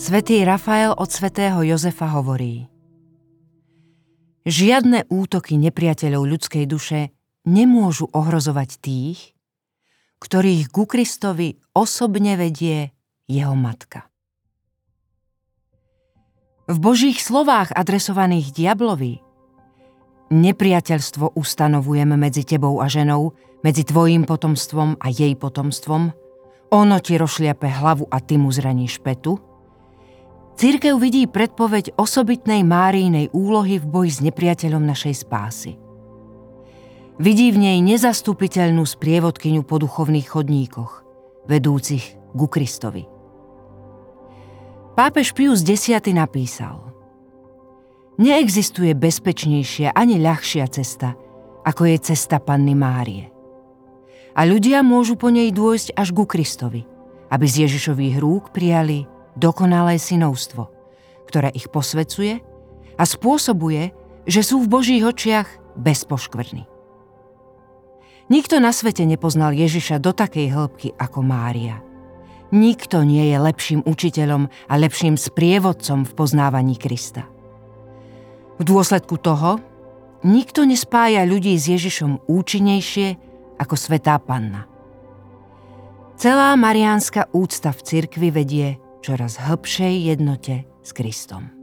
Svetý Rafael od svätého Jozefa hovorí Žiadne útoky nepriateľov ľudskej duše nemôžu ohrozovať tých, ktorých ku Kristovi osobne vedie jeho matka. V Božích slovách adresovaných diablovi nepriateľstvo ustanovujeme medzi tebou a ženou, medzi tvojim potomstvom a jej potomstvom, ono ti rošliape hlavu a ty mu zraníš petu – Církev vidí predpoveď osobitnej Márínej úlohy v boji s nepriateľom našej spásy. Vidí v nej nezastupiteľnú sprievodkyňu po duchovných chodníkoch, vedúcich ku Kristovi. Pápež Pius X napísal Neexistuje bezpečnejšia ani ľahšia cesta, ako je cesta Panny Márie. A ľudia môžu po nej dôjsť až ku Kristovi, aby z Ježišových rúk prijali dokonalé synovstvo, ktoré ich posvecuje a spôsobuje, že sú v Božích očiach bez poškvrny. Nikto na svete nepoznal Ježiša do takej hĺbky ako Mária. Nikto nie je lepším učiteľom a lepším sprievodcom v poznávaní Krista. V dôsledku toho nikto nespája ľudí s Ježišom účinnejšie ako Svetá Panna. Celá mariánska úcta v cirkvi vedie čoraz hlbšej jednote s Kristom.